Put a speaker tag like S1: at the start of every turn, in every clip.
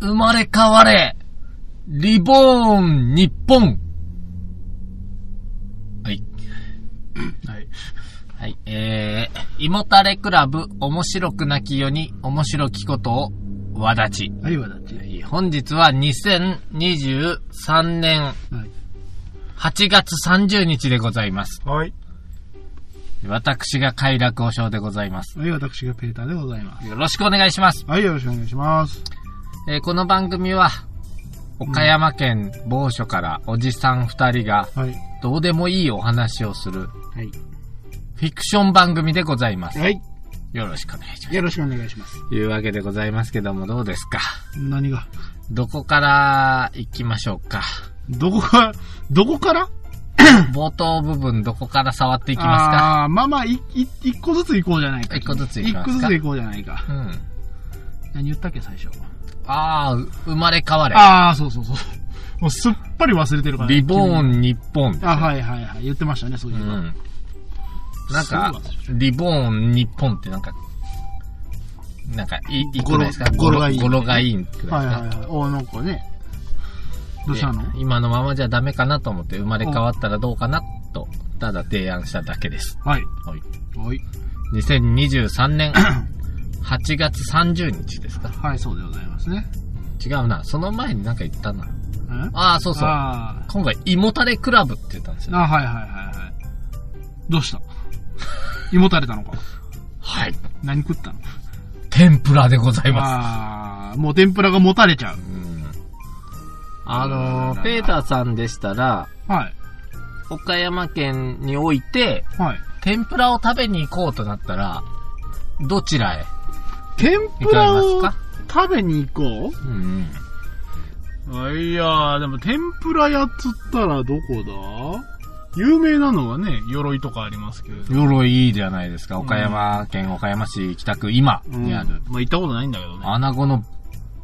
S1: 生まれ変われリボーン日本はい。
S2: はい。
S1: はい。えー、胃もたれクラブ面白くなきよに面白きことをわだち。
S2: はい、わだち。
S1: はい本日は2023年
S2: はい。
S1: 8月30日でございます。
S2: はい。
S1: 私が快楽和尚でございます。
S2: はい、私がペーターでございます。
S1: よろしくお願いします。
S2: はい、よろしくお願いします。
S1: えーこの番組は、岡山県某所からおじさん二人が
S2: はい。
S1: どうでもいいお話をする
S2: はい。
S1: フィクション番組でございます。
S2: はい。
S1: よろしくお願いします。
S2: よろしくお願いします。
S1: というわけでございますけどもどうですか？
S2: 何が？
S1: どこから行きましょうか？
S2: どこか、どこから？
S1: 冒頭部分どこから触っていきますか？
S2: あーまあまあ、い、い、一個ずつ行こうじゃないか。
S1: 一個ずつ行きますか？
S2: 一個ずつ行こうじゃないか。
S1: うん。
S2: 何言ったっけ、最初。
S1: ああ、生まれ変われ。
S2: ああ、そうそうそう。もうすっぱり忘れてるから、
S1: リボー
S2: ン。
S1: ン日本。
S2: あ、はいはいはい。言ってましたね、そういううの。
S1: ん。なんか
S2: す、
S1: リボーン日本ってなんか、なんか、い、いくらいですか？
S2: 語呂がいい
S1: 語呂がいいくらいですか？
S2: はいはいはい。おなんかね。どうしたの？
S1: で今のままじゃダメかなと思って生まれ変わったらどうかなと、ただ提案しただけです。
S2: はい。
S1: はい。
S2: はい。
S1: 2023年 8月30日ですか
S2: はい、そうでございますね。
S1: 違うな。その前になんか言ったな。
S2: ん
S1: ああ、そうそう。
S2: あ
S1: 今回、胃もたれクラブって言ったんです
S2: ー
S1: よ。
S2: あ、はいはいはいはい。どうした？胃もたれたのか？
S1: はい。
S2: 何食ったの？
S1: 天ぷらでございます。
S2: ああ、もう天ぷらがもたれちゃう。
S1: うんあのー、ペーターさんでしたら、
S2: はい。
S1: 岡山県において、
S2: はい。
S1: 天ぷらを食べに行こうとなったら、どちらへ？
S2: 天ぷらを食べに行こ
S1: う？んうん。
S2: うあいやー、でも天ぷら屋っつったらどこだ？有名なのはね、鎧とかありますけれど。
S1: 鎧いいじゃないですか。岡山県岡山市北区今にある。
S2: まあ行ったことないんだけどね。
S1: 穴子の、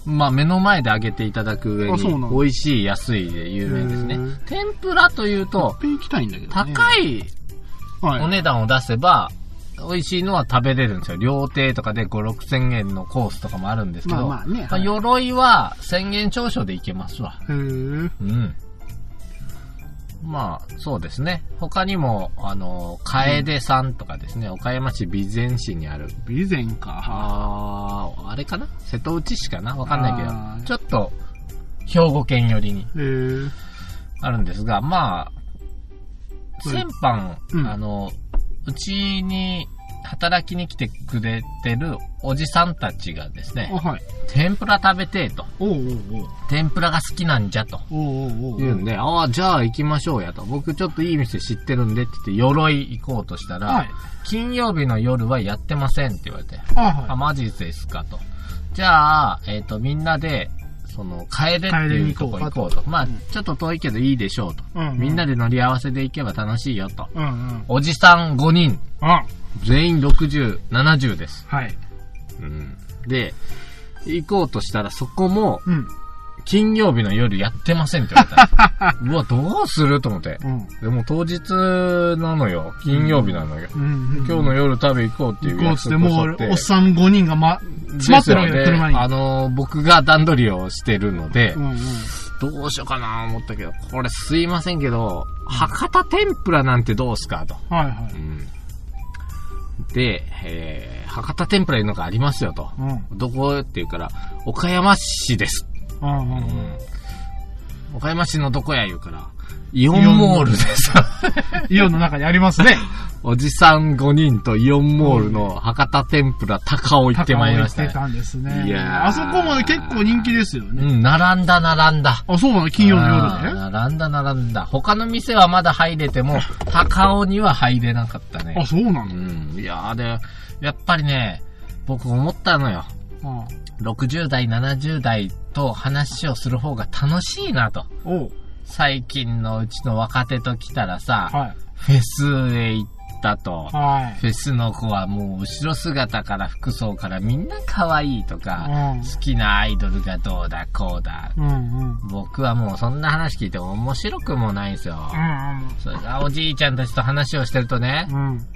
S1: まあ、目の前で揚げていただく上に、美味しい、安いで有名ですね。天ぷらというと。高い。お値段を出せば、美味しいのは食べれるんですよ。料亭とかで5、6千円のコースとかもあるんですけど、
S2: まあまあねはい
S1: 鎧は1000円少々でいけますわ。
S2: へー。
S1: うん。まあ、そうですね。他にも、あの、楓さんとかですね、岡山市備前市にある、
S2: 備前か。
S1: あー、あれかな？瀬戸内市かな？わかんないけど、ちょっと、兵庫県寄りに。あるんですが、まあ、
S2: うん
S1: 先般、
S2: うん
S1: あの、うちに働きに来てくれてるおじさんたちがですね
S2: あ、、はい。
S1: 天ぷら食べてえと、
S2: おうおうおう。
S1: 天ぷらが好きなんじゃと。
S2: おうおうおう。
S1: 言うんで、ああ、じゃあ行きましょうやと。僕ちょっといい店知ってるんでって言って、鎧行こうとしたら、
S2: はい。
S1: 金曜日の夜はやってませんって言われて、
S2: あ、は
S1: あ、マジですかと。じゃあ、えっ、と、みんなで、その、楓っていうとこ行こうと。まあ、ちょっと遠いけどいいでしょうと。みんなで乗り合わせで行けば楽しいよと。おじさん5人、
S2: あ、
S1: 全員60、70です。
S2: はい。
S1: うん。で、行こうとしたらそこも、
S2: うん。
S1: 金曜日の夜やってませんって言われた。うわ、どうすると思って。
S2: うん。
S1: でも当日なのよ。金曜日なのよ。
S2: うん。
S1: 今日の夜食べ行こうっていう
S2: 行こうって、
S1: 約束
S2: もうおっさん5人がま、詰まってるわけだ、車に。
S1: であのー、僕が段取りをしてるので
S2: う、んうん。
S1: どうしようかな思ったけど、これすいませんけど、博多天ぷらなんてどうすかと。
S2: はいはい。
S1: うんで、えー、博多天ぷらいうのがありますよと。
S2: うん。
S1: どこ？って言うから、岡山市です。
S2: うんうんうん。
S1: うん。岡山市のどこや言うから、イオンモールです。
S2: イオンの中にありますね。
S1: おじさん5人とイオンモールの博多天ぷら高尾行ってまいりましたね
S2: 高尾行って。たんですね。
S1: いやー
S2: あそこまで結構人気ですよね。
S1: うん、並んだ並んだ。
S2: あ、そうなの金曜の夜で
S1: あー並んだ並んだ。他の店はまだ入れても、高尾には入れなかったね。
S2: あ、そうな
S1: う
S2: の
S1: ん。いやーで、やっぱりね、僕思ったのよ。
S2: あ
S1: 60代、70代と話をする方が楽しいなと。最近のうちの若手と来たらさ、
S2: はい。
S1: フェスへ行ったと。
S2: はい。
S1: フェスの子はもう後ろ姿から服装からみんな可愛いとか、
S2: うん
S1: 好きなアイドルがどうだこうだ。
S2: うんうん。
S1: 僕はもうそんな話聞いても面白くもないんですよ。
S2: うん
S1: それがおじいちゃんたちと話をしてるとね、
S2: うん。うん。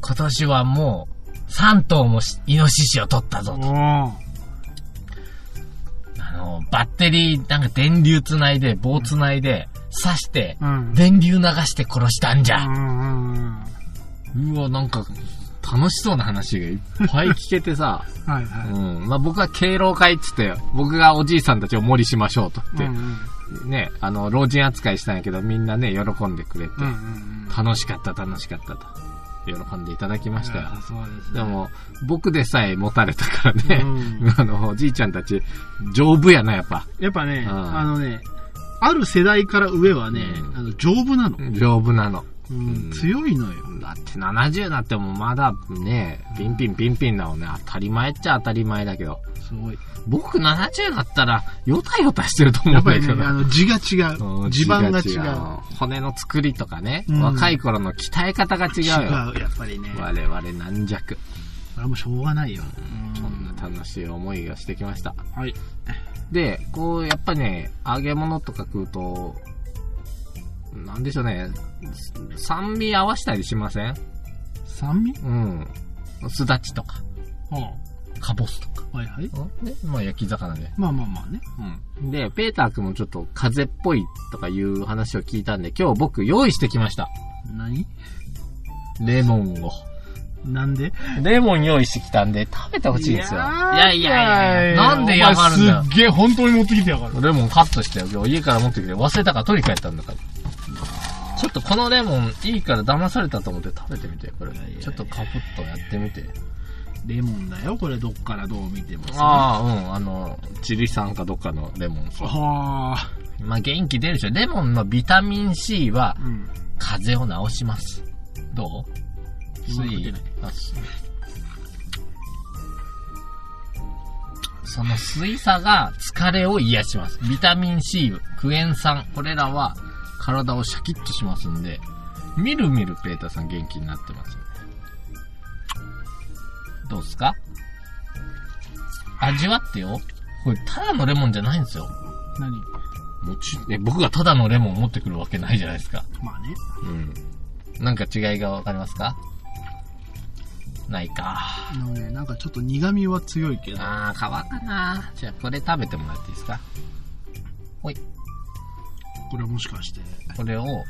S1: 今年はもう3頭もしイノシシを取ったぞと。
S2: お
S1: あの、の、バッテリー、なんか電流つないで、棒つないで、刺して、
S2: うん。
S1: 電流流して殺したんじゃ。
S2: う
S1: わ、なんか、楽しそうな話がいっぱい聞けてさ、
S2: はいはい。
S1: うん。まあ、僕は敬老会っつって、僕がおじいさんたちを森しましょうとって、
S2: うんうん
S1: ね、あの、老人扱いしたんやけど、みんなね、喜んでくれて、
S2: うんうんうん。
S1: 楽しかった、楽しかったと、喜んでいただきましたよ。
S2: そうですね。
S1: でも、僕でさえ持たれたからね、
S2: うん
S1: あの、おじいちゃんたち、丈夫やな、やっぱ。
S2: やっぱね、
S1: うん
S2: あのね、ある世代から上はね、
S1: うん
S2: あの丈夫なの、
S1: 丈夫なの。
S2: うん
S1: うん
S2: 強いのよ。
S1: だって70なってもまだね、ピンピンピンピンなのね、当たり前っちゃ当たり前だけど。
S2: すごい。
S1: 僕70だったら、ヨタヨタしてると思
S2: やっぱりね、
S1: うんだけど。
S2: あの、字が違
S1: うん
S2: う。地盤が違う。
S1: 字骨の作りとかね、
S2: うん
S1: 若い頃の鍛え方が違うよ。
S2: 違う、やっぱりね。
S1: 我々軟弱。
S2: これはもうしょうがないよ。
S1: そんな楽しい思いがしてきました。
S2: はい。
S1: で、こう、やっぱね、揚げ物とか食うと、なんでしょうね、酸味合わしたりしません？
S2: 酸味？
S1: うん。すだちとか、
S2: は
S1: かぼすとか。
S2: あ、はいはい。
S1: ね、まあ焼き魚で。
S2: まあまあまあね。
S1: うん。で、ペーター君もちょっと風邪っぽいとかいう話を聞いたんで、今日僕用意してきました。
S2: 何？
S1: レモンを。
S2: なんで？
S1: レモン用意してきたんで、食べてほしいんですよ。いやいやいやなんで
S2: お前
S1: 嫌がるんだよ
S2: す。っげえ本当に持ってきてやがる。
S1: レモンカットしてよ。今日家から持ってきて忘れたから取り帰ったんだから。ちょっとこのレモンいいから騙されたと思って食べてみて、これ。ちょっとカプッとやってみて。
S2: レモンだよ、これどっからどう見てもさ。
S1: ああ、うん、あの、チリ産かどっかのレモンさ。
S2: はあ。
S1: まあ元気出るでしょ。レモンのビタミン C は
S2: うん。
S1: 風邪を治します。どう？水
S2: うまく出ない
S1: あすその水さが疲れを癒します。ビタミン C、クエン酸、これらは体をシャキッとしますんで、みるみるペーターさん元気になってますよね。どうっすか？味わってよ。これただのレモンじゃないんですよ。
S2: 何？
S1: もちえ僕がただのレモンを持ってくるわけないじゃないですか。
S2: まあね。
S1: うん。なんか違いがわかりますか？ないか。
S2: あのね、なんかちょっと苦味は強いけど。
S1: あー、皮かな。じゃあ、これ食べてもらっていいですか？ほい。
S2: これはもしかして。
S1: これを、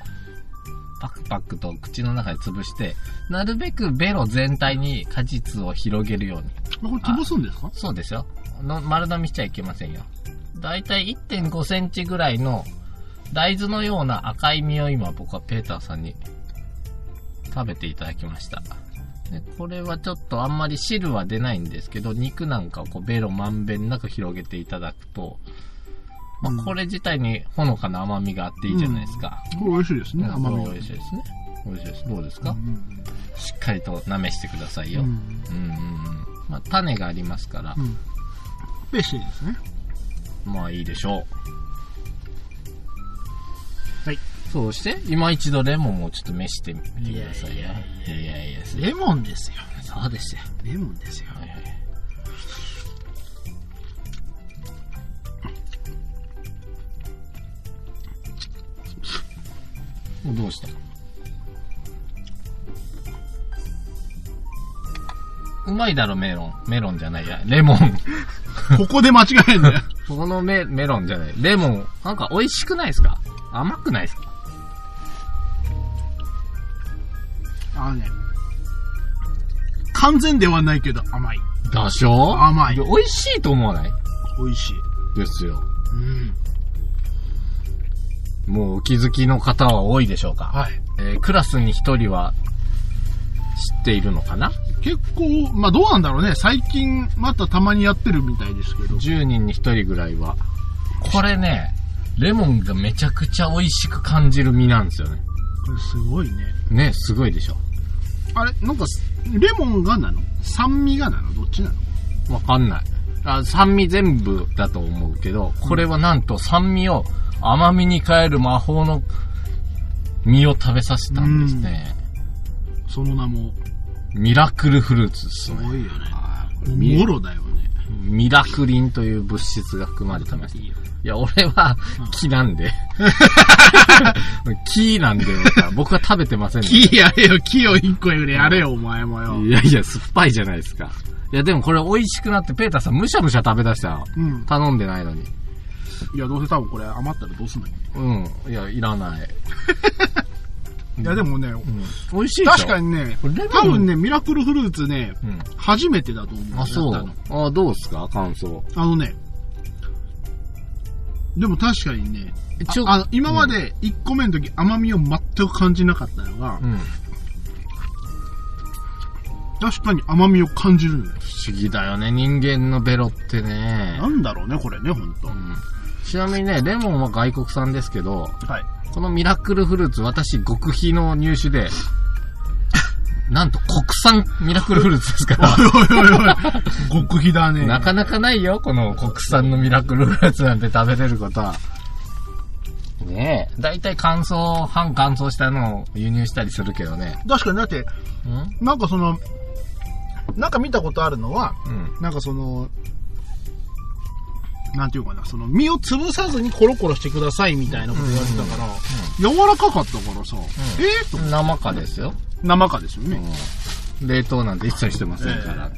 S1: パクパクと口の中で潰して、なるべくベロ全体に果実を広げるように。
S2: あこれ潰すんですか？
S1: そうですよ。の丸飲みしちゃいけませんよ。だいたい1.5センチぐらいの大豆のような赤い実を今僕はペーターさんに食べていただきました。でこれはちょっとあんまり汁は出ないんですけど、肉なんかをこうベロまんべんなく広げていただくと、まあ、
S2: うん
S1: これ自体にほのかな甘みがあっていいじゃないですか。
S2: これ美味しいですね、
S1: うん
S2: 甘みが。
S1: 美味しいですね。美味しいです。どうですか、
S2: うん
S1: しっかりと舐めしてくださいよ。
S2: う
S1: うんん、うん、うん。まあ、種がありますから、
S2: うん。ベッシーですね。
S1: まあいいでしょう。
S2: はい。
S1: そうして、今一度レモンをちょっと召してみてくださいよ。い
S2: いやい
S1: やいや
S2: レモンですよ。
S1: そうですよ。
S2: レモンですよ。
S1: どうした？うまいだろ、メロン。メロンじゃないや。レモン。
S2: ここで間違えんだよ。
S1: このメメロンじゃない。レモン。なんか美味しくないですか？甘くないですか？
S2: あのね。完全ではないけど甘い。
S1: でしょ？
S2: 甘い
S1: で美味しいと思わない？
S2: 美味しい。
S1: ですよ。
S2: うん。
S1: もうお気づきの方は多いでしょうか？
S2: はい。
S1: えークラスに一人は知っているのかな？
S2: 結構、まあどうなんだろうね。最近またたまにやってるみたいですけど。
S1: ?10 人に一人ぐらいは。これね、レモンがめちゃくちゃ美味しく感じる実なんですよね。
S2: これすごいね。
S1: ね、すごいでしょ。
S2: あれ、なんか、レモンがなの？酸味がなの？どっちなの？
S1: わかんない。あ酸味全部だと思うけど、これはなんと酸味を甘みに変える魔法の実を食べさせたんですね。
S2: その名も、
S1: ミラクルフルーツですね。
S2: すごいよね。もろだよね。
S1: ミラクリンという物質が含まれてます。い。や、俺は木なんで。木なんで、僕は食べてませんね。
S2: 木やれよ、木を一個ぐらいやれよ、お前もよ。
S1: いやいや、酸っぱいじゃないですか。いや、でもこれ美味しくなって、ペーターさんむしゃむしゃ食べ出したよ。
S2: うん。
S1: 頼んでないのに。
S2: いや、どうせ多分これ余ったらどうすんのよ。
S1: うん。いや、いらない。
S2: いや、でもね、
S1: うん。美味しいでしょ？
S2: 確かにね
S1: これレモン、
S2: 多分ね、ミラクルフルーツね、
S1: うん。
S2: 初めてだと思う。
S1: あ、そ
S2: やったの
S1: う。あ、どうっすか？感想。
S2: あのね、でも確かにね、
S1: 一応
S2: ああの今まで1個目の時甘みを全く感じなかったのが、
S1: うん。
S2: 確かに甘みを感じるのよ。
S1: 不思議だよね、人間のベロってね
S2: な。んだろうね、これね、ほんと。
S1: うん。ちなみにね、レモンは外国産ですけど、
S2: はい。
S1: このミラクルフルーツ、私、極秘の入手で、なんと国産ミラクルフルーツですから。
S2: おいおいおい、極秘だね。
S1: なかなかないよ、この国産のミラクルフルーツなんて食べれることは。ねえ。だいたい乾燥、半乾燥したのを輸入したりするけどね。
S2: 確かにだって、
S1: うん？
S2: なんかその、なんか見たことあるのは、
S1: うん。
S2: なんかその、なんていうかな、その、身を潰さずにコロコロしてくださいみたいなこと言われてたから、柔らかかったからさ、ええと、
S1: 生かですよ。
S2: 生かですよね。
S1: うん。冷凍なんて一切してませんから。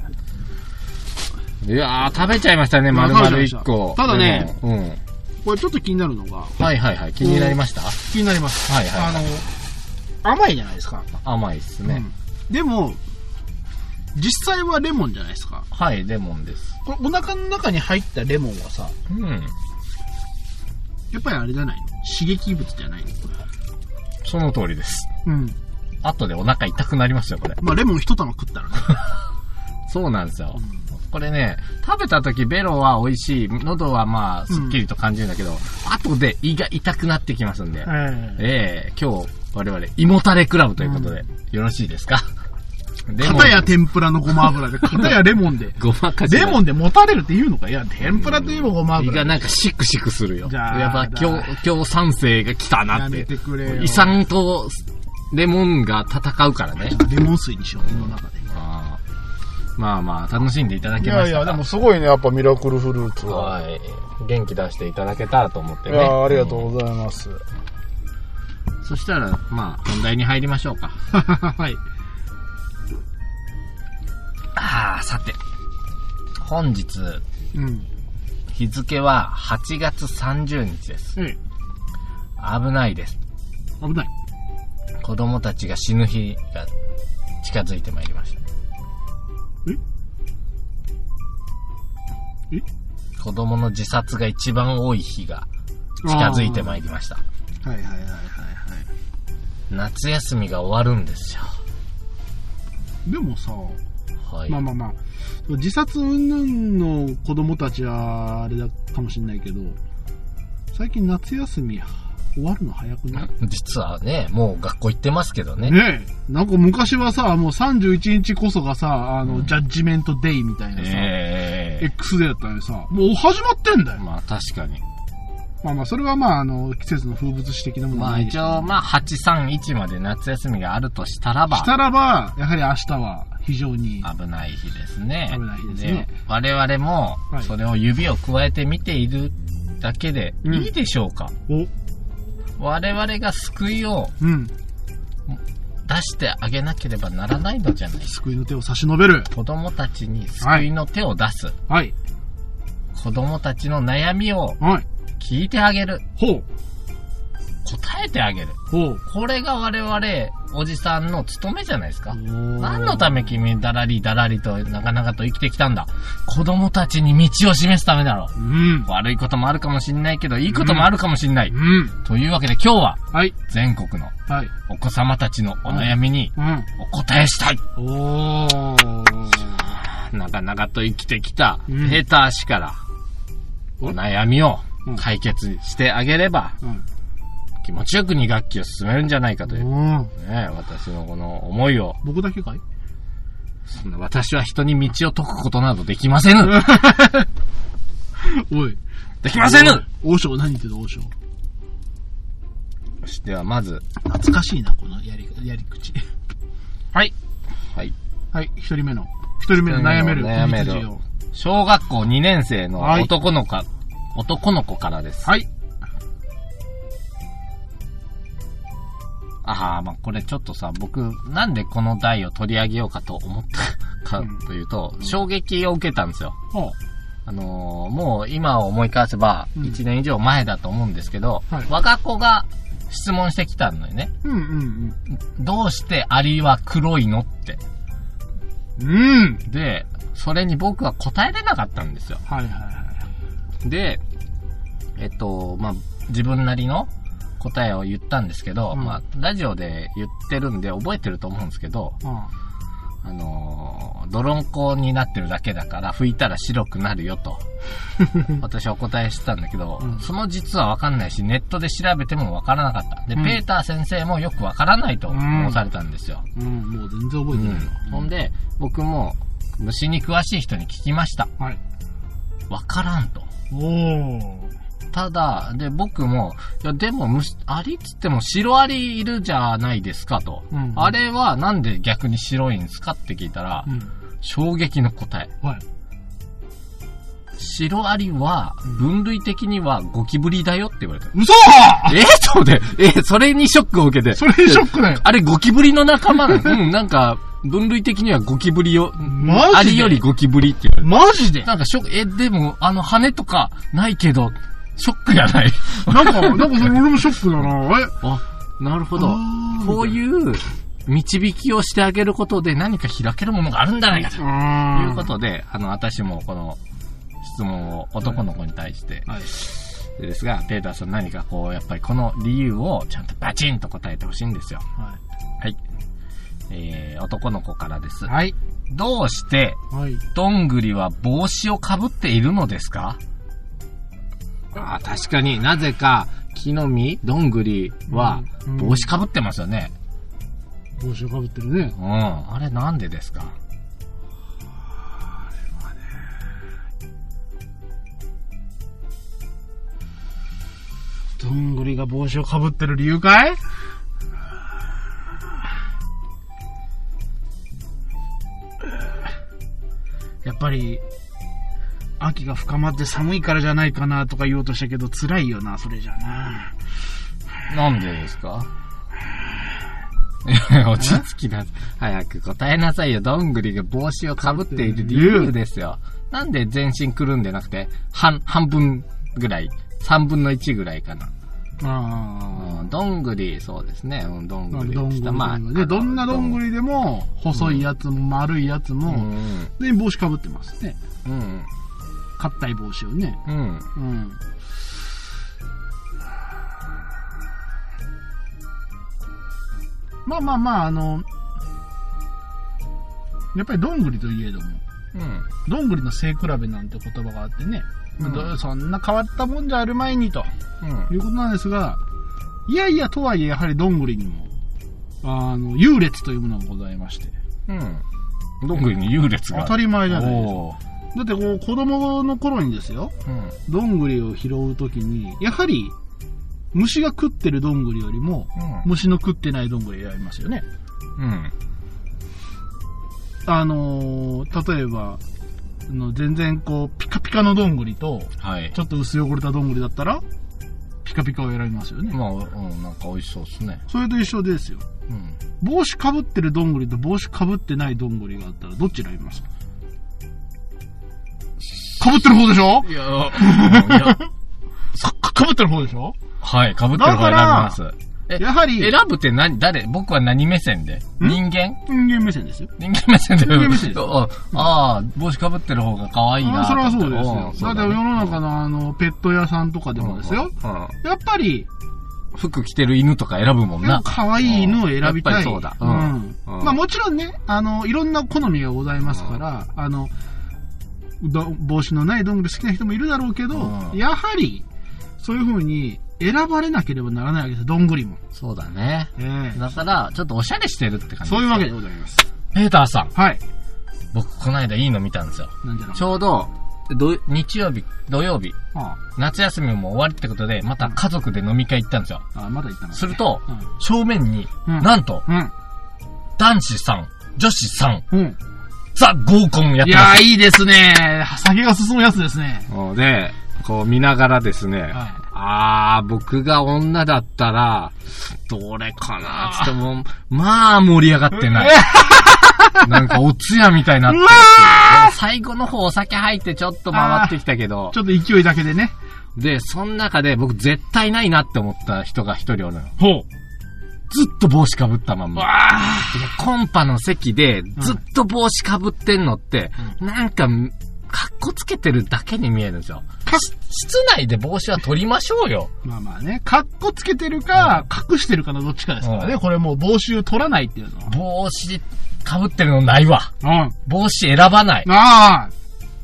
S1: いやー、食べちゃいましたね、
S2: まあ
S1: 丸々
S2: 食べちゃいました
S1: 一個。
S2: ただね
S1: うん。
S2: これちょっと気になるのが、
S1: はいはいはい。気になりました？
S2: 気になります。
S1: はいはいはい
S2: あの、甘いじゃないですか。
S1: 甘いっすね。
S2: うんでも、実際はレモンじゃないですか。
S1: はい、レモンです。
S2: これお腹の中に入ったレモンはさ、
S1: うん。
S2: やっぱりあれじゃないの？刺激物じゃないの？
S1: その通りです。
S2: うん。
S1: 後でお腹痛くなりますよ、これ。
S2: まあレモン一玉食ったらね。
S1: そうなんですよ。これね、食べた時ベロは美味しい、喉はまあ、すっきりと感じるんだけど、後で胃が痛くなってきますんで、
S2: え
S1: ええ今日、我々、胃もたれクラブということで、よろしいですか？
S2: 片や天ぷらのごま油で、片やレモンで。
S1: ごまかし
S2: レモンで持たれるって言うのか？いや、天ぷらといえばごま油。
S1: 胃がなんかシクシクするよ。
S2: じゃあ
S1: やっぱ今日、今日賛成が来たな
S2: やめ
S1: って。
S2: てくれよ。
S1: 胃酸とレモンが戦うからね。
S2: レモン水にしよう、胃の中で。
S1: まあまあ、楽しんでいただけましたか
S2: すごいね、やっぱミラクルフルーツ
S1: はい。元気出していただけたらと思って
S2: い
S1: ね。
S2: やありがとうございます。
S1: そしたら、まあ、本題に入りましょうか。
S2: はい。
S1: ああ、さて。本日、
S2: うん。
S1: 日付は8月30日です。
S2: え
S1: 危ないです。
S2: え、危ない。
S1: 子供たちが死ぬ日が近づいてまいりました。
S2: え？
S1: 子供の自殺が一番多い日が近づいてまいりました。
S2: はいはいはいはいはい。
S1: 夏休みが終わるんですよ。
S2: でもさ、
S1: はい。
S2: まあまあまあ、自殺云々の子供たちはあれだかもしれないけど、最近夏休み終わるの早くない？
S1: 実はね、もう学校行ってますけどね。
S2: ねえ。なんか昔はさ、もう31日こそがさ、あの、
S1: うん
S2: ジャッジメントデイみたいなさ、
S1: ええ
S2: X デーだったのにさ、もう始まってんだよ。
S1: まあ確かに。
S2: まあまあ、それはまあ、あの、季節の風物詩的なもの
S1: まあ一応、まあ831まで夏休みがあるとしたらば、
S2: したらば、やはり明日は非常に、
S1: 危ない日ですね。
S2: 危ない日ですね。
S1: 我々も
S2: は、い。
S1: それを指を加えて見ているだけで
S2: うん。
S1: いいでしょうか、
S2: お、
S1: 我々が救いを
S2: うん、
S1: 出してあげなければならないのじゃない。
S2: 救いの手を差し伸べる。
S1: 子供たちに救いの手を出す。
S2: はい、
S1: 子供たちの悩みを
S2: はい、
S1: 聞いてあげる。
S2: ほう、
S1: 答えてあげる。これが我々、おじさんの務めじゃないですか。何
S2: 何
S1: のため君、だらりだらりと、なかなかと生きてきたんだ。子供たちに道を示すためだろう。
S2: うん、
S1: 悪いこともあるかもしんないけど、いいこともあるかもしんない。
S2: うん、
S1: というわけで今日は、
S2: はい、
S1: 全国の
S2: はい、
S1: お子様たちのお悩みに
S2: うん。
S1: お答えしたい。
S2: おー。
S1: 長々と生きてきた、
S2: うん
S1: ペーター氏から、お悩みを
S2: うん
S1: 解決してあげれば、
S2: うん。
S1: 気持ちよく2学期を進めるんじゃないかという、
S2: うん。
S1: ね、私のこの思いを、
S2: 僕だけかい？
S1: そんな私は人に道を解くことなどできませぬ
S2: おい。
S1: できませぬ
S2: 王将何言ってた王将。
S1: よしではまず、
S2: 懐かしいな、このやり、やり口。はい。
S1: はい。
S2: はい、一人目の。一人目の悩める。
S1: 悩める小学校2年生の
S2: はい
S1: 男の子、男の子からです。
S2: はい。
S1: ああ、まあこれちょっとさ、僕、なんでこの題を取り上げようかと思ったかというと、衝撃を受けたんですよ。
S2: ほ
S1: あのーもう今を思い返せば、
S2: うん
S1: 1年以上前だと思うんですけど、
S2: はい
S1: 我が子が質問してきたのよね。
S2: うんうん
S1: どうしてアリは黒いのって。
S2: うん。うん。
S1: で、それに僕は答えれなかったんですよ。
S2: はいはいはい。
S1: で、えっと、まあ、自分なりの答えを言ったんですけど、
S2: うん
S1: まあ、ラジオで言ってるんで覚えてると思うんですけど、
S2: あ
S1: あのー、泥んこになってるだけだから拭いたら白くなるよと、私はお答えしてたんだけど、
S2: うん
S1: その実はわかんないし、ネットで調べてもわからなかった。で、
S2: うん
S1: ペーター先生もよくわからないと申されたんですよ。
S2: うん、もう全然覚えてないよ。
S1: うんほんで、僕も虫に詳しい人に聞きました。
S2: はい。
S1: わからんと。
S2: おー。
S1: ただ、で、僕も、いや、でも、虫、アリっつっても白アリいるじゃないですかと。
S2: うん
S1: あれはなんで逆に白いんですかって聞いたら、
S2: うん。
S1: 衝撃の答え。
S2: はい。
S1: 白アリは、分類的にはゴキブリだよって言われた。
S2: 嘘
S1: えそうで、え、それにショックを受けて。
S2: それショックだよ。
S1: あれゴキブリの仲間なの？うん、なんか、分類的にはゴキブリよ。
S2: マジで？
S1: アリよりゴキブリって言われ
S2: マジで？
S1: た。なんかショック、え、でも、あの羽とかないけど、ショックじゃない。
S2: なんか、なんかそれ俺もショックだな。え？
S1: あ、なるほど。こういう導きをしてあげることで何か開けるものがあるんじゃないかと
S2: あ
S1: いうことで、あの、私もこの質問を男の子に対して、
S2: はい。
S1: でですが、ペーターさん何かこう、やっぱりこの理由をちゃんとバチンと答えてほしいんですよ。
S2: は
S1: はい。えー、男の子からです
S2: い。。はい。
S1: どうして、
S2: はい。
S1: どんぐりは帽子をかぶっているのですか？ああ、確かになぜか、木の実、どんぐりは
S2: うん
S1: 帽子かぶってますよね。
S2: 帽子をかぶってるね。
S1: うん。あれなんでですか？
S2: どんぐりが帽子をかぶってる理由かい？やっぱり、秋が深まって寒いからじゃないかなとか言おうとしたけど、辛いよな、それじゃな。
S1: なんでですか？落ち着きな、早く答えなさいよ。どんぐりが帽子をかぶっている理由ですよ。なんで全身くるんでなくて、半、半分ぐらい、三分の一ぐらいかな。
S2: あ
S1: うん、どんぐり、そうですね。うん、どん
S2: あ。
S1: ぐり
S2: どんぐり。
S1: まあ、
S2: で、どんなどんぐ
S1: り
S2: りでも、細いやつも丸いやつ
S1: う
S2: も、
S1: ん、
S2: で、帽子かぶってますね。
S1: うん、
S2: 硬い帽子をね。
S1: うん。
S2: うん。まあまあまあ、あの、やっぱりどんぐりといえども、
S1: うん。
S2: どんぐりの背比べなんて言葉があってね、
S1: うん
S2: どそんな変わったもんじゃあるまいにと
S1: うん。
S2: いうことなんですが、いやいやとはいえやはりどんぐりにも、あの、優劣というものがございまして、
S1: うん。どんぐりに優劣が。
S2: 当たり前じゃないですか。だってこう、子供の頃にですよ、
S1: うん。
S2: どんぐりを拾うときに、やはり、虫が食ってるどんぐりよりも、虫の食ってないどんぐり選びますよね。
S1: うん。
S2: あのー例えば、あの全然こう、ピカピカのどんぐりと、
S1: はい
S2: ち。ょっと薄汚れたどんぐりだったら、ピカピカを選びますよね。
S1: まあ、うん、なんか美味しそうですね。
S2: それと一緒ですよ。
S1: うん。
S2: 帽子かぶってるどんぐりと帽子かぶってないどんぐりがあったら、どっち選びますか？かぶってる方でしょ？
S1: いや、うんいや
S2: かかぶってる方でしょ？
S1: はい、被ってる方選びます。え
S2: やはり、
S1: 選ぶって何、誰？僕は何目線で？人間？
S2: 人間目線ですよ。
S1: 人間目線で？
S2: 人間目線です
S1: ああー、帽子かぶってる方が可愛いな
S2: あそれはそう
S1: と
S2: ですよ。だって世の中のあの、ペット屋さんとかでもですよ。やっぱり、
S1: 服着てる犬とか選ぶもんな。
S2: 可愛い犬を選びたい。
S1: やっぱりそうだ。
S2: う
S1: うん
S2: まあもちろんね、あの、いろんな好みがございますから、あの、ど帽子のないどんぐり好きな人もいるだろうけど、
S1: うん
S2: やはり、そういう風に選ばれなければならないわけですどんぐりも。
S1: そうだね。
S2: ええ
S1: だから、ちょっとおしゃれしてるって感じ。
S2: そういうわけでございます。
S1: ペーターさん、
S2: はい。
S1: 僕この間いいの見たんですよ。ちょうど、ど日曜日、土曜日、
S2: あ
S1: 夏休みも終わりってことで、また家族で飲み会行ったんですよ。
S2: あ、あまだ言ったな。
S1: すると、
S2: うん
S1: 正面に、
S2: うん
S1: なんと、
S2: うん。
S1: 男子さん、女子さ
S2: ん。
S1: ザ・合コンやっ
S2: いやー、
S1: てます。
S2: いいですね。酒が進むやつですね。
S1: うんで、こう見ながらですね、
S2: は
S1: あー、僕が女だったら、どれかなつっても、まあ盛り上がってない。なんかおつやみたいになってるし最後の方お酒入ってちょっと回ってきたけど
S2: ち、ょっと勢いだけでね。
S1: で、その中で僕絶対ないなって思った人が一人おるのよ。
S2: ほう。
S1: ずっと帽子かぶったまんま。コンパの席でずっと帽子かぶってんのって、なんか、かっこつけてるだけに見えるんですよ。室内で帽子は取りましょうよ。
S2: まあまあね、カッコつけてるか、隠してるかのどっちかですからね。
S1: うん
S2: これもう帽子を取らないっていうのは。
S1: 帽子かぶってるのないわ。
S2: うん。
S1: 帽子選ばない。
S2: ああ、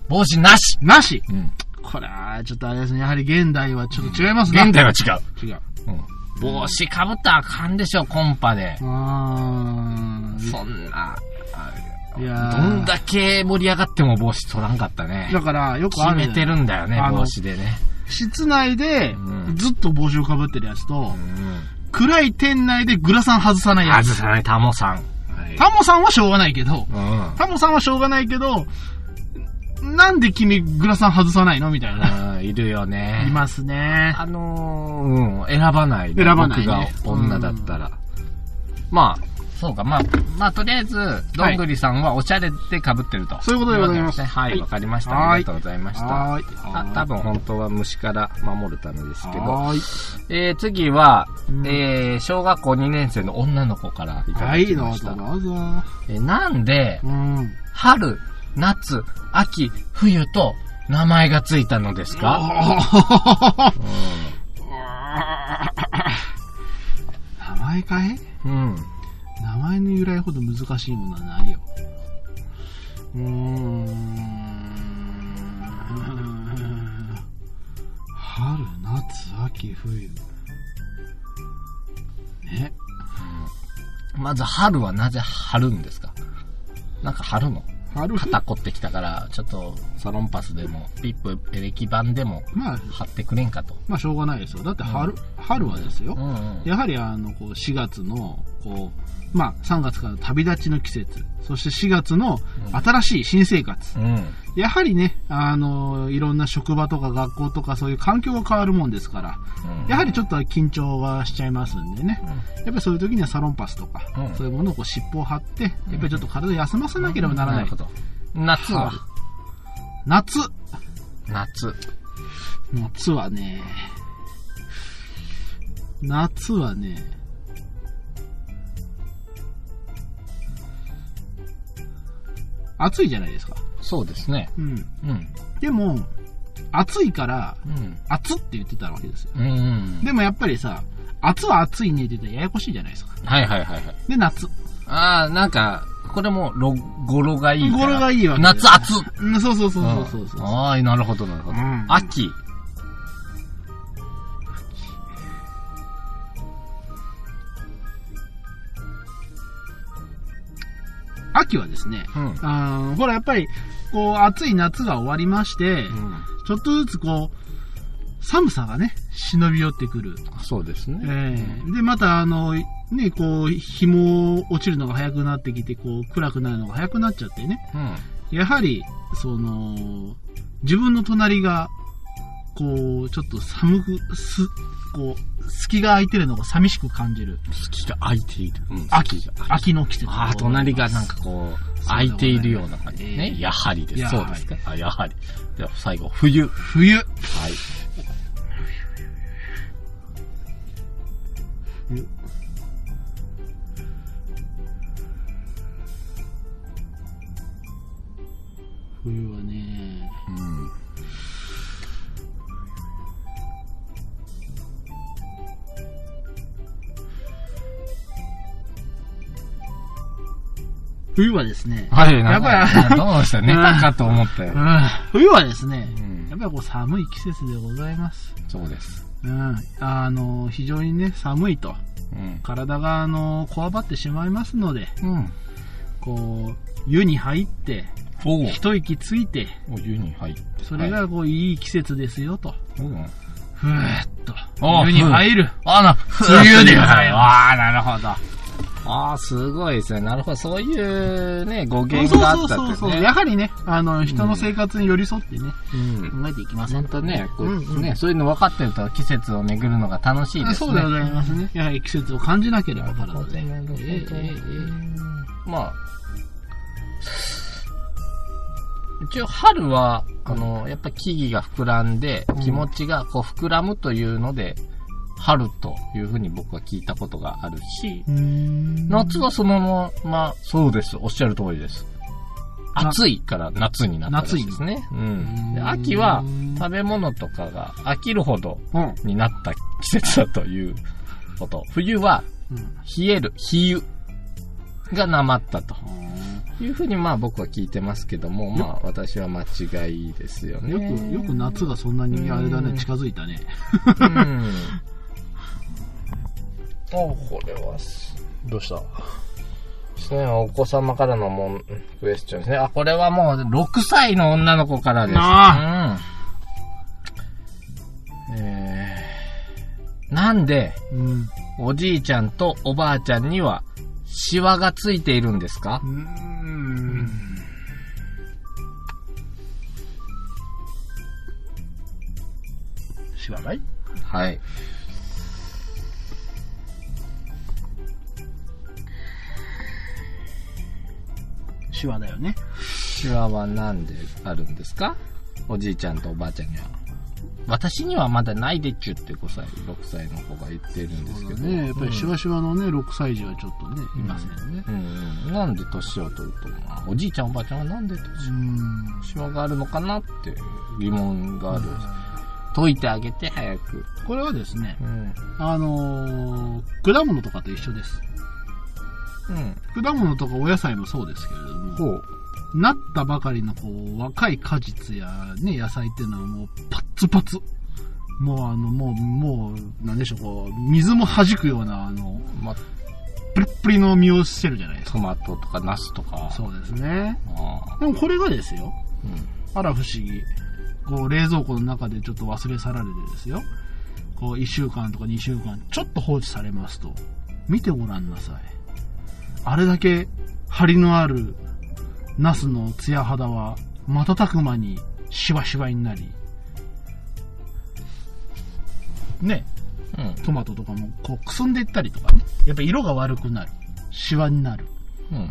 S1: 帽子なし。
S2: なし。
S1: うん。
S2: これは、ちょっとあれですね。やはり現代はちょっと違いますね。
S1: 現代は違う。
S2: 違う。
S1: うん。帽子かぶったらあかんでしょ、コンパで。
S2: あー
S1: そんな、
S2: いやー
S1: どんだけ盛り上がっても帽子取らんかったね。
S2: だから、よくある
S1: 決めてるんだよね帽子でね。
S2: 室内で
S1: うん
S2: ずっと帽子をかぶってるやつと、
S1: うん。
S2: 暗い店内でグラサン外さないやつ。
S1: 外さないタモさん。はい
S2: タモさんはしょうがないけど、
S1: うん。
S2: タモさんはしょうがないけど、なんで君グラサン外さないの？みたいな。
S1: うんいるよね。
S2: いますね。
S1: あのー、うん、選ばない、
S2: 選ばないね
S1: 僕が女だったら。まあ、そうか、まあ、まあ、とりあえず、どんぐりさんはおしゃれで被ってると。
S2: そういうことでございます
S1: ねはい、
S2: はい
S1: わかりました。
S2: はい
S1: ありがとうございました。
S2: はーい。
S1: た多分本当は虫から守るためですけど。
S2: はーい。
S1: えー、次は、
S2: うん
S1: えー、小学校2年生の女の子からいただ
S2: はい、
S1: きました。
S2: どうぞどうぞ。
S1: えーなんで、
S2: うん。
S1: 春、夏、秋、冬と名前がついたのですか、
S2: 名前かい
S1: うん、うん。
S2: 名前の由来ほど難しいものはないよ。うーん。春、夏、秋、冬。ね。
S1: まず春はなぜ春んですか？なんか春の？
S2: 春、
S1: 肩凝ってきたから、ちょっとサロンパスでも、ピップエレキ版でも
S2: まあ、
S1: 貼ってくれんかと。
S2: まあしょうがないですよ。だって春、春はですよ
S1: う。んうん。
S2: やはりあの、こう、4月の、こう、まあ、3月からの旅立ちの季節、そして4月の新しい新生活。
S1: うん。
S2: やはりね、あの、いろんな職場とか学校とかそういう環境が変わるもんですから、
S1: うん
S2: やはりちょっと緊張はしちゃいますんでね。やっぱりそういう時にはサロンパスとか、
S1: うん
S2: そういうものをこう尻尾を張って、やっぱりちょっと体を休ませなければならない。
S1: 夏は？
S2: 夏。
S1: 夏。
S2: 夏はね、夏はね、暑いじゃないですか。
S1: そうですね。
S2: うん。
S1: うん。
S2: でも、暑いから、
S1: うん。
S2: 暑って言ってたわけですよ。
S1: うんうん。
S2: でもやっぱりさ、暑は暑いねって言ったらややこしいじゃないですか。
S1: はいはいはいはい。
S2: で、夏。
S1: ああ、なんか、これも、ろ、語呂がいいから。
S2: 語呂がいいわけ
S1: 夏暑
S2: うん、そうそうそうそうそうそう。
S1: ああ、なるほどなるほど。
S2: うん
S1: 秋。
S2: 秋はですね、
S1: うん。
S2: ほら、やっぱり、こう、暑い夏が終わりまして、
S1: うん。
S2: ちょっとずつこう、寒さがね、忍び寄ってくる。
S1: そうですね。
S2: ええで、また、あの、ね、こう、日も落ちるのが早くなってきて、こう、暗くなるのが早くなっちゃってね。
S1: うん。
S2: やはり、その、自分の隣が、こう、ちょっと寒く、す、こう、隙が空いてるのが寂しく感じる。
S1: 月が空いている。うん
S2: 秋秋の季節。
S1: ああ、隣がなんかこう、空いているような感じ
S2: え
S1: ね。
S2: え
S1: やはりです。そうですか？あ、やはり。では最後、冬。はい。
S2: 冬。冬。冬はね、冬はですね、
S1: はい、
S2: やっぱり
S1: どうした？ネタかと思ったよ。
S2: うん冬はですね、
S1: うん
S2: やっぱりこう寒い季節でございます。
S1: そうです。
S2: うん。あの、非常にね、寒いと。
S1: うん。
S2: 体が、あの、こわばってしまいますので、
S1: うん。
S2: こう、湯に入って、一息ついて、
S1: お湯に入って。
S2: それがこう、いい季節ですよと。
S1: うん。
S2: ふーっと
S1: あ、
S2: 湯に入る。
S1: あな、
S2: 冬でございます
S1: ああ、なるほど。ああ、すごいですね。なるほど。そういうね、語源があった
S2: そうそうそうそう。
S1: ってね。
S2: やはりね、あの、人の生活に寄り添ってね、
S1: うん。
S2: 考えていきません
S1: 本当ね、こう
S2: うんうん
S1: ね、そういうの分かってると季節を巡るのが楽しいですね。
S2: そうでございますね。やはり季節を感じなければからで。
S1: なるほど
S2: えええええ
S1: まあ、一応春は、あの、やっぱ木々が膨らんで、
S2: うん
S1: 気持ちがこう膨らむというので、春というふうに僕は聞いたことがあるし、夏はそのまま、そうです。おっしゃる通りです。
S2: な
S1: 暑いから夏になったらしいですね。うん。秋は食べ物とかが飽きるほど
S2: うん。
S1: になった季節だということ。冬は
S2: うん
S1: 冷える、冷ゆがなまったというふうにまあ僕は聞いてますけども、まあ私は間違いですよね。
S2: よく、よく夏がそんなにあれだね、
S1: うん
S2: 近づいたね。
S1: うん。お、これはす、
S2: どうした？
S1: ですね、お子様からのもんクエスチョンですね。あ、これはもう6歳の女の子からです。
S2: あ
S1: うん。えー、なんで、
S2: うん。
S1: おじいちゃんとおばあちゃんには、シワがついているんですか？
S2: うん。しわかい？
S1: はい。
S2: しわだよね。
S1: シワはなんであるんですか？おじいちゃんとおばあちゃんには。私にはまだないでっちゅって5歳、6歳の子が言ってるんですけど。
S2: ね、やっぱりしわしわのね、6歳児はちょっとね、い
S1: うん
S2: ますよね。
S1: うんうん。なんで年を取ると、おじいちゃんおばあちゃんはなんで年
S2: うん。
S1: シワがあるのかなって疑問がある。解いてあげて、早く。
S2: これはですね、
S1: うん。
S2: あのー果物とかと一緒です。
S1: うん。
S2: 果物とかお野菜もそうですけれども、
S1: ほう。
S2: なったばかりのこう若い果実やね、野菜っていうのはもうパッツパツ。もうあの、もう、もう、なんでしょう、こう、水も弾くような、あの、
S1: ま、
S2: プリップリの実をしてるじゃないですか。
S1: トマトとかナスとか。
S2: そうですね。でもこれがですよ、
S1: うん。
S2: あら不思議。こう、冷蔵庫の中でちょっと忘れ去られてですよ。こう、1週間とか2週間、ちょっと放置されますと、見てごらんなさい。あれだけ張りのあるナスのツヤ肌は、瞬く間にシワシワになり、ね、
S1: うん。
S2: トマトとかもこうくすんでいったりとかね、やっぱ色が悪くなる。シワになる。
S1: うん。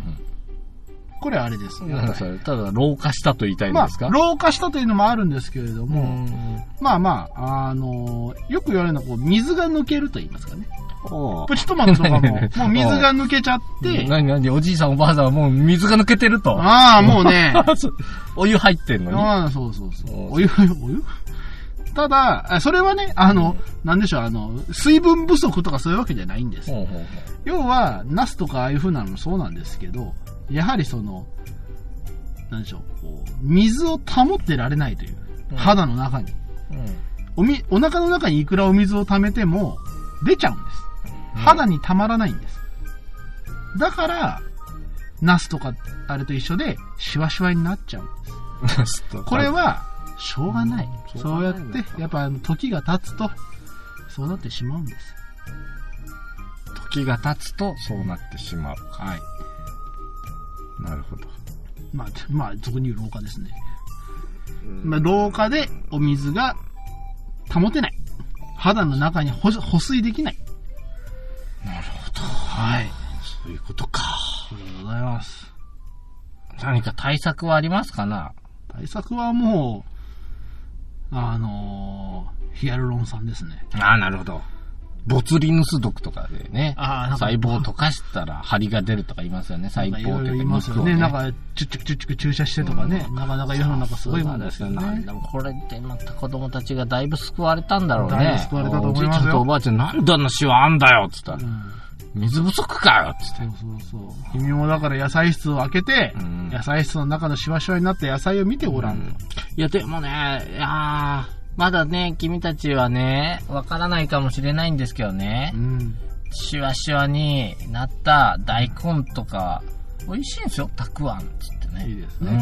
S2: これあれです
S1: うん。
S2: よ。
S1: なんだそれ、ただ老化したと言いたいん
S2: ま
S1: ですか、
S2: あ、老化したというのもあるんですけれど
S1: う
S2: も、
S1: ん。
S2: まあまあ、あのよく言われるのは、こう、水が抜けると言いますかね。
S1: お
S2: プチトマトとかも、もう水が抜けちゃって、
S1: なになにおじいさんおばあさんはもう水が抜けてると。
S2: ああ、もうね、
S1: お湯入ってんのに。
S2: ああ、そうそうそう。
S1: お
S2: お湯、お湯？ただ、あそれはね、あの、なんでしょう、あの、水分不足とかそういうわけじゃないんです。要は、ナスとかああいう風なのもそうなんですけど、やはりその、なんでしょう、こう、水を保ってられないという。
S1: うん
S2: 肌の中に。おみ、お腹の中にいくらお水を溜めても、出ちゃうんです。肌にたまらないんです。だから、ナスとか、あれと一緒で、シワシワになっちゃうんです。これは、しょうがない。
S1: うん
S2: そうやっ
S1: しょうがないんだ
S2: て、やっぱあの時が経つと、そうなってしまうんです。
S1: 時が経つとそうなってしまう。
S2: はい。
S1: なるほど。
S2: まあ、まあ、俗に言う老化ですね。まあ、老化でお水が保てない。肌の中に保保水できない。
S1: なるほど。
S2: はい。
S1: そういうことか。
S2: そうでございます。
S1: 何か対策はありますかな？
S2: 対策はもう、あのーヒアルロン酸ですね。
S1: ああ、なるほど。ボツリヌス毒とかでね、細胞を溶かしたら張りが出るとか言いますよね、細胞
S2: いろいろ
S1: というか
S2: 言いますよね。なんか、チュッチュクチュッチュク注射してとかね。
S1: うん
S2: なかなか世の中すごいもんですよね
S1: なんで。もこれでまた子供たちがだいぶ救われたんだろうね。
S2: だいぶ救われたと思いますよ
S1: おじいちゃんとおばあちゃんなんであんなシワあんだよっつったら、
S2: うん
S1: 水不足かよっつって。
S2: そうそうそう。君もだから野菜室を開けて、
S1: うん
S2: 野菜室の中のシワシワになった野菜を見てごらん。
S1: いや、でもね、いやーまだね、君たちはね、わからないかもしれないんですけどね
S2: う、ん。
S1: シワシワになった大根とか、美味しいんですよ、たくあんっつって。ね。
S2: いいですね
S1: う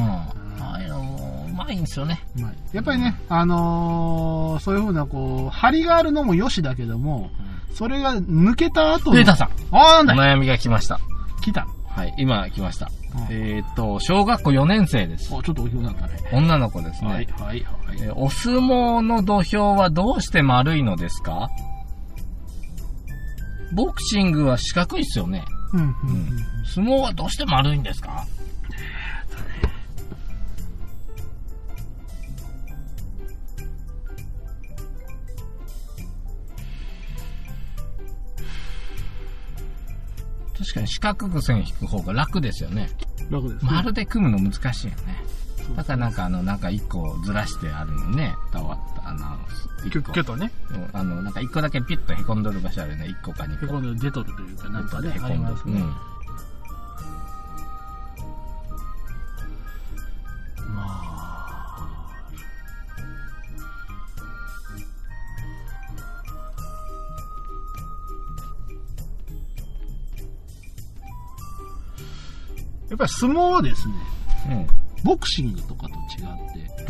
S1: ん。ああいうのもうまいんですよね。
S2: うまいやっぱりね、あのーそういうふうな、こう、張りがあるのも良しだけども、それが抜けた後の
S1: ペーターさん、
S2: あーなんだ
S1: お悩みが来ました。
S2: 来た。
S1: はい、今来ました。
S2: うん
S1: えーっと、小学校4年生です。
S2: お、ちょっと大きくなったね。
S1: 女の子ですね。
S2: はい、はい、はい。
S1: えーお相撲の土俵はどうして丸いのですか？ボクシングは四角いっすよね。
S2: うん、うん、
S1: 相撲はどうして丸いんですか？確かに四角く線引く方が楽ですよね。
S2: 楽ですね。
S1: 丸で組むの難しいよね。だからなんかあの、なんか一個ずらしてあるのね。たわあの、一個
S2: ッキュッとね、
S1: うんあの、なんか一個だけピュッと凹んどる場所あるよね。一個か二個。
S2: へこんで出とるというか、なんかね、ありますね。
S1: うん。
S2: ぱり相撲はですね、ボクシングとかと違って。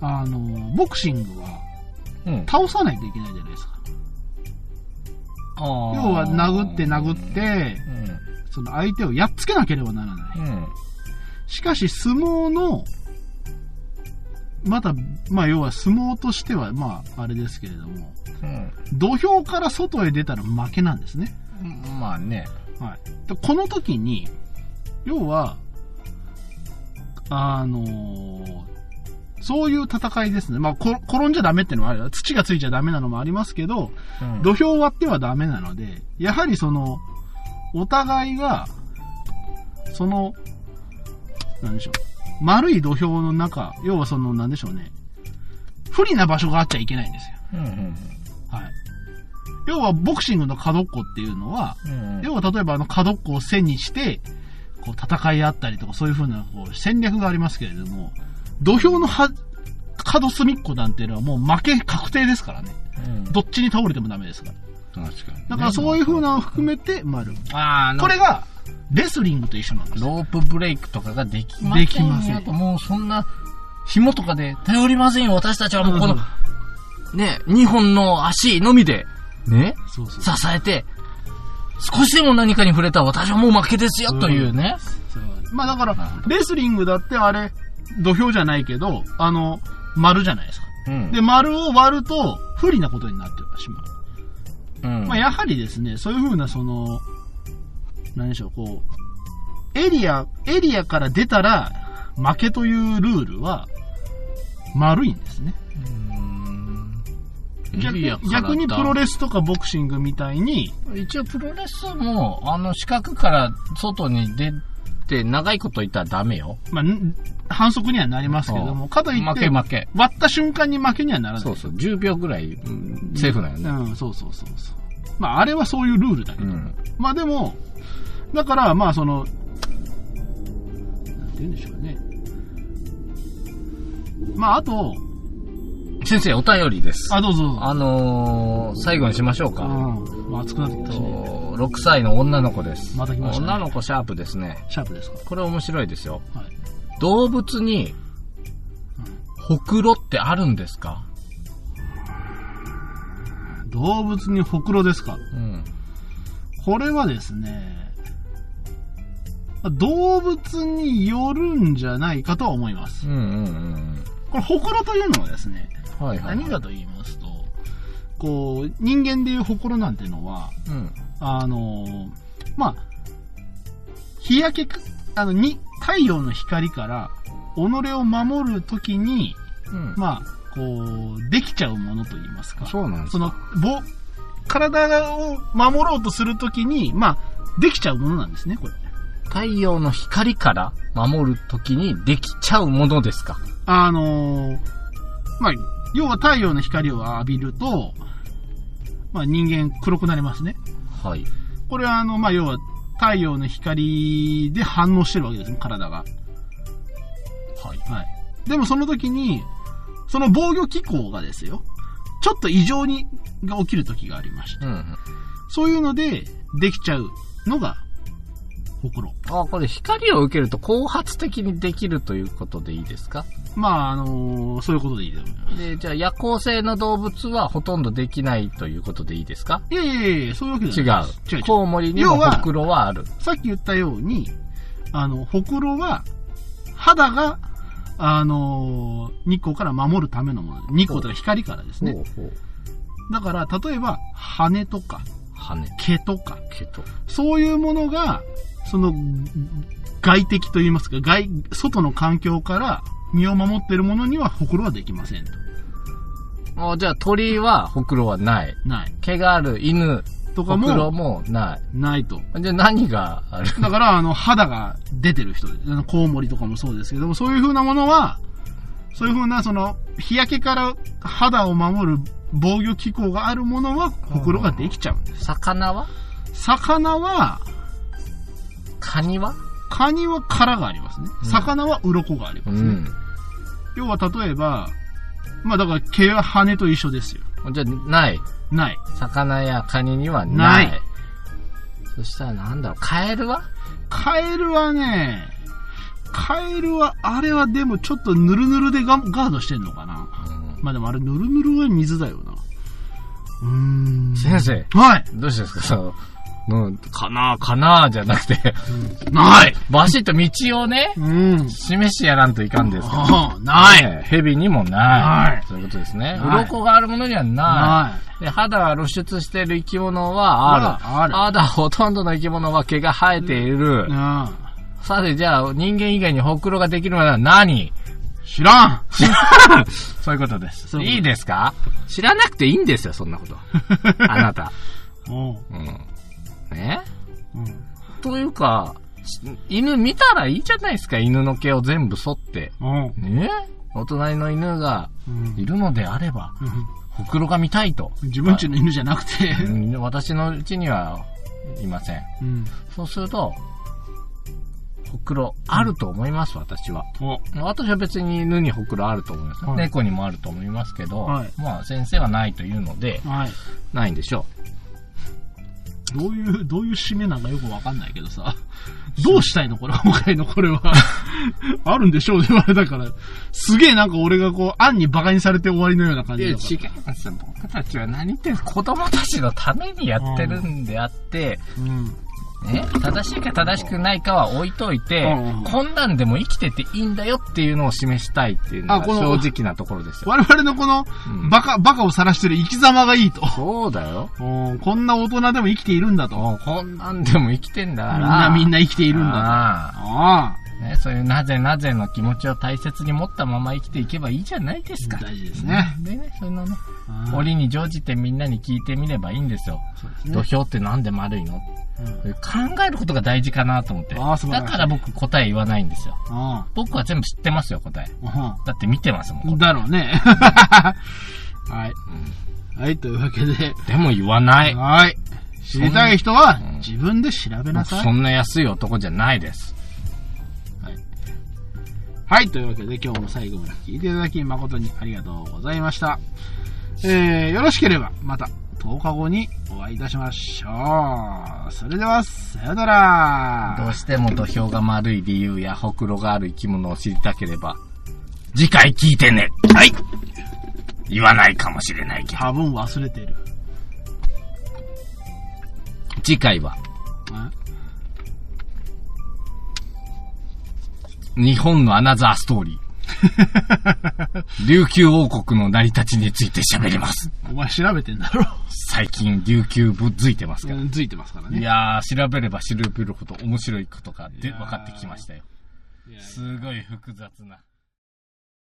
S2: あの、ボクシングは
S1: うん。
S2: 倒さないといけないじゃないですか。
S1: 要
S2: 要は殴って殴って、
S1: うん。
S2: その相手をやっつけなければならない。
S1: うん。
S2: しかし相撲の、また、まあ要は相撲としては、まああれですけれども、
S1: うん。
S2: 土俵から外へ出たら負けなんですね。
S1: うん。まあね。
S2: はい。でこの時に、要は、あのーそういう戦いですね。まあ、こ転んじゃダメってのもある。土がついちゃダメなのもありますけど、
S1: うん
S2: 土俵を割ってはダメなので、やはりその、お互いが、その、なんでしょう。丸い土俵の中、要はその、なんでしょうね。不利な場所があっちゃいけないんですよ。
S1: うん。うん。
S2: はい。要は、ボクシングの角っこっていうのは、
S1: うん。
S2: 要は例えばあの角っこを背にして、こう戦い合ったりとかそういう風なこう戦略がありますけれども、土俵のは角隅っこなんていうのはもう負け確定ですからね。
S1: うん。
S2: どっちに倒れてもダメですから。
S1: 確かにね。
S2: だからそういう風なのを含めて丸。
S1: ああ、
S2: これが、レスリングと一緒なんですよ。
S1: ロープブレイクとかができませんよ。
S2: できません
S1: あともうそんな、紐とかで頼りませんよ。私たちはもうこの、ね、2本の足のみで、ね、
S2: そうそう。
S1: 支えて、少しでも何かに触れたら私はもう負けですよ、というね。
S2: まあだからレスリングだってあれ、土俵じゃないけど、あの、丸じゃないですか。
S1: うん。
S2: で、丸を割ると、不利なことになってしまう。
S1: うん。
S2: まあ、やはりですね、そういう風な、その、何でしょう、こう、エリア、エリアから出たら、負けというルールは、丸いんですね。
S1: うん
S2: 逆逆にプロレスとかボクシングみたいに、
S1: 一応プロレスも、あの、四角から外に出て長いこといたらダメよ。
S2: まあ、ん反則にはなりますけれども、かといって、
S1: 負け負け。
S2: 割った瞬間に負けにはならない。
S1: そうそう、10秒ぐらい、うんセーフだよね。
S2: うん、そうそうそうそう。まあ、あれはそういうルールだけど。
S1: うん。
S2: まあでも、だから、まあその、なんて言うんでしょうね。まああと、
S1: 先生、お便りです。
S2: あ、どうぞ。
S1: あのー、最後にしましょうか。
S2: うん。まあ熱くなってきたしね。
S1: と6歳の女の子です。
S2: また来ましたね
S1: 女の子シャープですね。
S2: シャープですか？
S1: これ面白いですよ。
S2: はい。
S1: 動物に、ほくろってあるんですか？
S2: 動物にほくろですか？
S1: うん。
S2: これはですね、まあ動物によるんじゃないかとは思います。
S1: うんうんうん
S2: これほくろというのはですね、
S1: うん。はいはい。
S2: 何かと言いますと、こう、人間でいうほくろなんてのは、
S1: うん。
S2: あのーまあ、日焼けか、あの、に、太陽の光から、己を守るときに、
S1: うん。
S2: まあ、こう、できちゃうものと言いますか。
S1: そうなんです
S2: その、ぼ、体を守ろうとするときに、まあ、できちゃうものなんですね、これ。
S1: 太陽の光から守るときにできちゃうものですか
S2: あのーまあ、要は太陽の光を浴びると、まあ人間黒くなりますね。
S1: はい。
S2: これはあの、まあ要は太陽の光で反応してるわけですね、体が。
S1: はい。
S2: はい。でもその時に、その防御機構がですよ、ちょっと異常に、が起きる時がありまして。
S1: うん。
S2: そういうので、できちゃうのが、ほくろ。
S1: あ、これ光を受けると後発的にできるということでいいですか？
S2: まあ、あのーそういうことでいいと思います。
S1: で、じゃあ夜行性の動物はほとんどできないということでいいですか？
S2: いやいやいやそういうわけ
S1: 違
S2: じゃない。違う違う。
S1: コウモリにもほくろはある。
S2: さっき言ったように、あの、ほくろは、肌が、あのー日光から守るためのもの。日光とか光からですね。
S1: ほうほう。
S2: だから、例えば、羽とか、
S1: 羽、
S2: 毛とか、
S1: 毛と。
S2: そういうものが、その、外敵といいますか、外、外の環境から身を守っているものにはほくろはできませんと。
S1: あじゃあ鳥はほくろはない。
S2: ない。
S1: 毛がある犬
S2: とか
S1: ほくろ
S2: も、
S1: もない。
S2: ないと。
S1: じゃあ何がある？
S2: だから、あの、肌が出てる人で、あのコウモリとかもそうですけども、そういう風なものは、そういう風な、その、日焼けから肌を守る防御機構があるものは、ほくろができちゃうんです。
S1: 魚は？
S2: 魚は、
S1: カニは？
S2: カニは殻がありますね。
S1: うん
S2: 魚は鱗がありますね。
S1: うん。
S2: 要は、例えば、まあだから毛は羽と一緒ですよ。
S1: じゃあ、ない。
S2: ない。
S1: 魚やカニにはない。
S2: ない
S1: そしたらなんだろう、カエルは？
S2: カエルはね、カエルは、あれはでもちょっとヌルヌルでガガードしてんのかな。
S1: うん
S2: まあでもあれヌルヌルは水だよな。うーん。
S1: 先生。
S2: はい。
S1: どうしてですか？その、うん、かなかなじゃなくて、
S2: ない。
S1: バシッと道をね、
S2: うん。
S1: 示してやらんといかんですから。
S2: ああ、ない。
S1: ね蛇にもない。
S2: ない
S1: そういうことですね。鱗があるものにはない。
S2: ない。
S1: で、肌が露出している生き物はある。
S2: ある。
S1: あだ、ほとんどの生き物は毛が生えている。
S2: うん。
S1: さて、じゃあ、人間以外にほくろができるものは何？
S2: 知らん。
S1: そういうことです。
S2: い
S1: いいですか？知らなくていいんですよ、そんなこと。あなた。
S2: おう
S1: うん。ね
S2: うん。
S1: というか、し犬見たらいいじゃないですか、犬の毛を全部剃って。
S2: おう
S1: ねお隣の犬が
S2: うん
S1: いるのであれば、ほくろが見たいと。
S2: 自分ちの犬じゃなくて。
S1: うん私のうちにはいません。
S2: うん。
S1: そうすると、ほくろあると思います、私は。
S2: お
S1: 私は別に犬にほくろあると思います。
S2: はい
S1: 猫にもあると思いますけど、
S2: はい
S1: まあ先生はないというので、
S2: はい。
S1: ないんでしょ
S2: どういう、どういう締めなんかよくわかんないけどさ。どうしたいのこれ、今回のこれは。あるんでしょうね、あれだから。すげえなんか俺がこう、案に馬鹿にされて終わりのような感じだから。
S1: や、違いますよ。僕たちは何言ってる子供たちのためにやってるんであって、
S2: うん。
S1: ね、正しいか正しくないかは置いといて、
S2: うん
S1: こんなんでも生きてていいんだよっていうのを示したいっていうのが正直なところですよ。
S2: 我々のこの
S1: うん、
S2: バカ、バカを晒してる生き様がいいと。
S1: そうだよ。
S2: うんこんな大人でも生きているんだと。
S1: こんなんでも生きてんだか
S2: みん
S1: ら。
S2: なみんな生きているんだと。
S1: あ
S2: あ
S1: あね、そういうなぜなぜの気持ちを大切に持ったまま生きていけばいいじゃないですか。
S2: 大事ですね。
S1: でね、そのね、
S2: あ
S1: 折に乗じてみんなに聞いてみればいいんですよ。
S2: そうですね
S1: 土俵ってなんで丸いの？
S2: うん
S1: 考えることが大事かなと思って。だから僕答え言わないんですよ。
S2: あ
S1: 僕は全部知ってますよ、答え。
S2: あ
S1: だって見てますもん。
S2: うんだろうね。はい。
S1: うん
S2: はい、というわけで。
S1: でも言わない。
S2: はい。知りたい人は
S1: うん
S2: 自分で調べなさい。
S1: 僕そんな安い男じゃないです。
S2: はい、というわけで今日も最後まで聞いていただき誠にありがとうございました。えー、よろしければまた10日後にお会いいたしましょう。それでは、さよなら。
S1: どうしても土俵が丸い理由やほくろがある生き物を知りたければ、次回聞いてね。はい言わないかもしれないけど。
S2: 多分忘れてる。
S1: 次回は、
S2: あ
S1: 日本のアナザーストーリー。琉球王国の成り立ちについて喋ります。
S2: お前調べてんだろ。
S1: 最近琉球ぶっづいてますから。
S2: うんついてますからね。
S1: いやー、調べれば調べるほど面白いことがで分かってきましたよ。すごい複雑な。